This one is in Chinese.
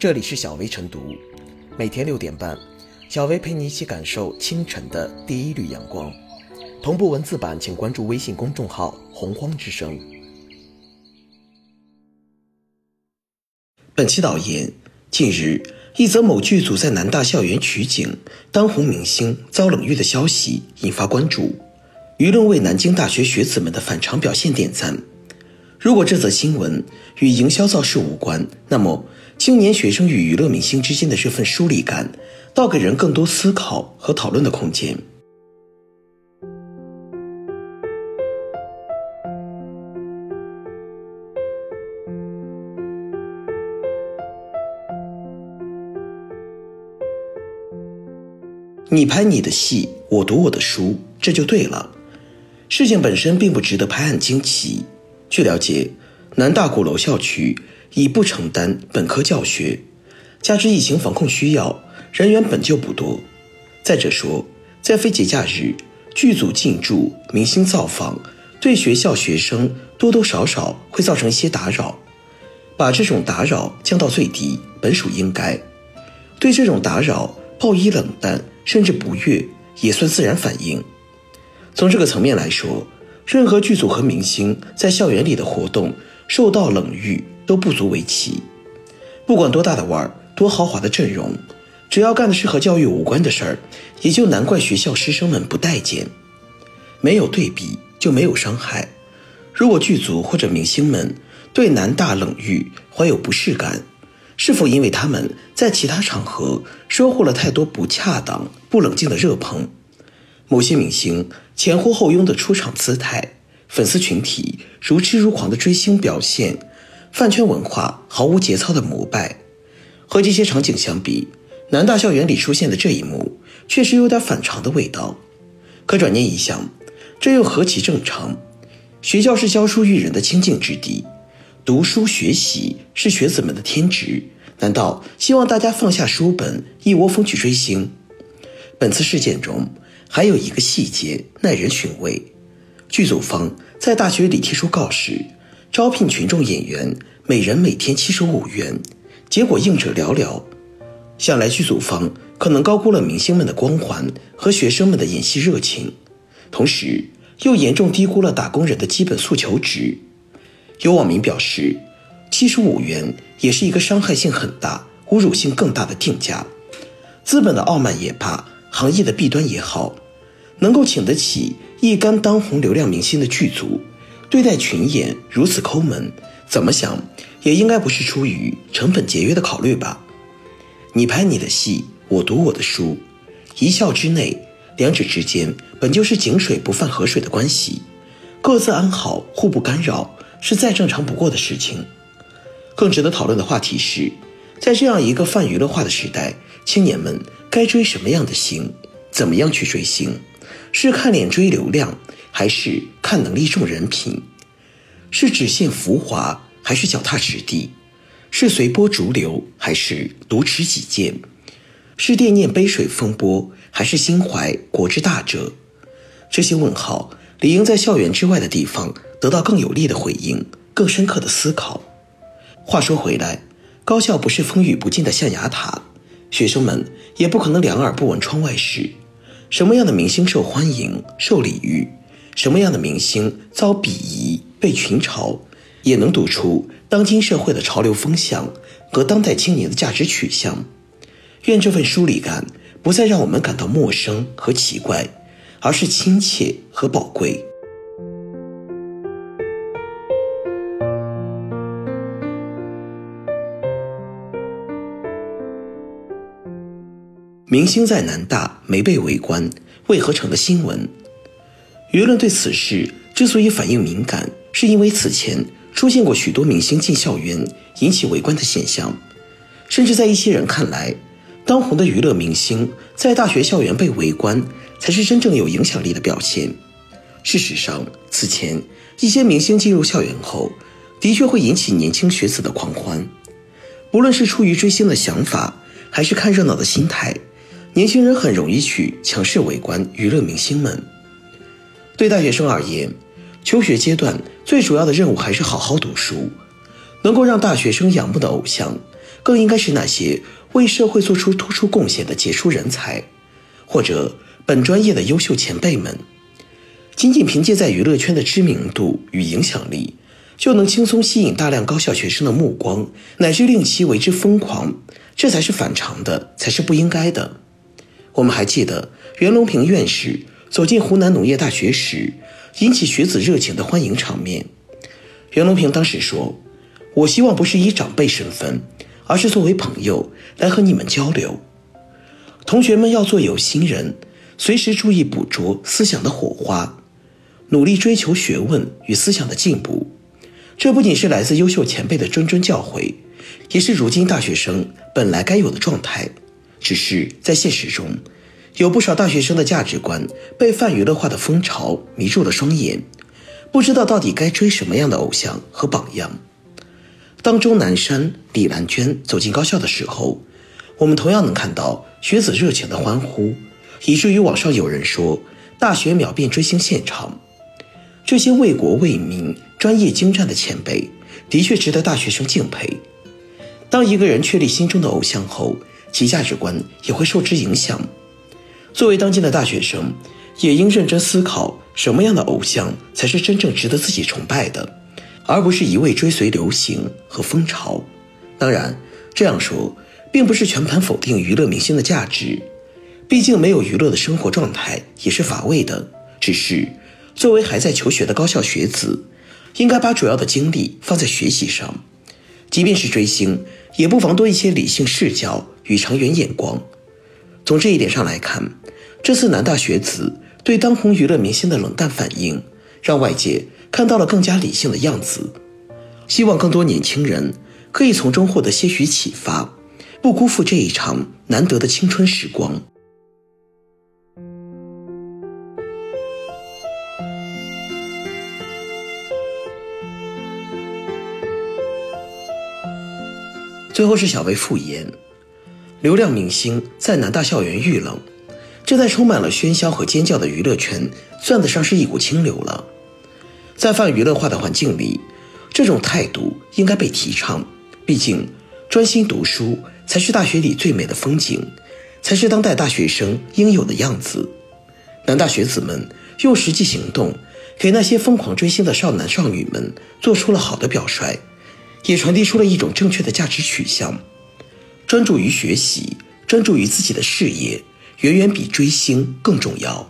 这里是小薇晨读，每天六点半，小薇陪你一起感受清晨的第一缕阳光。同步文字版，请关注微信公众号“洪荒之声”。本期导言：近日，一则某剧组在南大校园取景、当红明星遭冷遇的消息引发关注，舆论为南京大学学子们的反常表现点赞。如果这则新闻与营销造势无关，那么青年学生与娱乐明星之间的这份疏离感，倒给人更多思考和讨论的空间。你拍你的戏，我读我的书，这就对了。事情本身并不值得拍案惊奇。据了解，南大鼓楼校区已不承担本科教学，加之疫情防控需要，人员本就不多。再者说，在非节假日，剧组进驻、明星造访，对学校学生多多少少会造成一些打扰。把这种打扰降到最低，本属应该。对这种打扰报以冷淡甚至不悦，也算自然反应。从这个层面来说。任何剧组和明星在校园里的活动受到冷遇都不足为奇。不管多大的腕儿，多豪华的阵容，只要干的是和教育无关的事儿，也就难怪学校师生们不待见。没有对比就没有伤害。如果剧组或者明星们对南大冷遇怀有不适感，是否因为他们在其他场合收获了太多不恰当、不冷静的热捧？某些明星前呼后拥的出场姿态，粉丝群体如痴如狂的追星表现，饭圈文化毫无节操的膜拜，和这些场景相比，南大校园里出现的这一幕确实有点反常的味道。可转念一想，这又何其正常？学校是教书育人的清净之地，读书学习是学子们的天职，难道希望大家放下书本，一窝蜂去追星？本次事件中。还有一个细节耐人寻味，剧组方在大学里贴出告示，招聘群众演员，每人每天七十五元，结果应者寥寥。想来剧组方可能高估了明星们的光环和学生们的演戏热情，同时又严重低估了打工人的基本诉求值。有网民表示，七十五元也是一个伤害性很大、侮辱性更大的定价。资本的傲慢也罢。行业的弊端也好，能够请得起一干当红流量明星的剧组，对待群演如此抠门，怎么想也应该不是出于成本节约的考虑吧？你拍你的戏，我读我的书，一笑之内，两者之间本就是井水不犯河水的关系，各自安好，互不干扰，是再正常不过的事情。更值得讨论的话题是，在这样一个泛娱乐化的时代，青年们。该追什么样的星？怎么样去追星？是看脸追流量，还是看能力重人品？是只羡浮华，还是脚踏实地？是随波逐流，还是独持己见？是惦念杯水风波，还是心怀国之大者？这些问号理应在校园之外的地方得到更有力的回应，更深刻的思考。话说回来，高校不是风雨不进的象牙塔。学生们也不可能两耳不闻窗外事，什么样的明星受欢迎、受礼遇，什么样的明星遭鄙夷、被群嘲，也能读出当今社会的潮流风向和当代青年的价值取向。愿这份疏离感不再让我们感到陌生和奇怪，而是亲切和宝贵。明星在南大没被围观，为何成了新闻？舆论对此事之所以反应敏感，是因为此前出现过许多明星进校园引起围观的现象，甚至在一些人看来，当红的娱乐明星在大学校园被围观，才是真正有影响力的表现。事实上，此前一些明星进入校园后，的确会引起年轻学子的狂欢，不论是出于追星的想法，还是看热闹的心态。年轻人很容易去强势围观娱乐明星们。对大学生而言，求学阶段最主要的任务还是好好读书。能够让大学生仰慕的偶像，更应该是那些为社会做出突出贡献的杰出人才，或者本专业的优秀前辈们。仅仅凭借在娱乐圈的知名度与影响力，就能轻松吸引大量高校学生的目光，乃至令其为之疯狂，这才是反常的，才是不应该的。我们还记得袁隆平院士走进湖南农业大学时，引起学子热情的欢迎场面。袁隆平当时说：“我希望不是以长辈身份，而是作为朋友来和你们交流。同学们要做有心人，随时注意捕捉思想的火花。”努力追求学问与思想的进步，这不仅是来自优秀前辈的谆谆教诲，也是如今大学生本来该有的状态。只是在现实中，有不少大学生的价值观被泛娱乐化的风潮迷住了双眼，不知道到底该追什么样的偶像和榜样。当钟南山、李兰娟走进高校的时候，我们同样能看到学子热情的欢呼，以至于网上有人说大学秒变追星现场。这些为国为民、专业精湛的前辈，的确值得大学生敬佩。当一个人确立心中的偶像后，其价值观也会受之影响。作为当今的大学生，也应认真思考什么样的偶像才是真正值得自己崇拜的，而不是一味追随流行和风潮。当然，这样说并不是全盘否定娱乐明星的价值，毕竟没有娱乐的生活状态也是乏味的。只是。作为还在求学的高校学子，应该把主要的精力放在学习上。即便是追星，也不妨多一些理性视角与长远眼光。从这一点上来看，这次南大学子对当红娱乐明星的冷淡反应，让外界看到了更加理性的样子。希望更多年轻人可以从中获得些许启发，不辜负这一场难得的青春时光。最后是小薇复言，流量明星在南大校园遇冷，这在充满了喧嚣和尖叫的娱乐圈，算得上是一股清流了。在泛娱乐化的环境里，这种态度应该被提倡。毕竟，专心读书才是大学里最美的风景，才是当代大学生应有的样子。南大学子们用实际行动，给那些疯狂追星的少男少女们做出了好的表率。也传递出了一种正确的价值取向，专注于学习，专注于自己的事业，远远比追星更重要。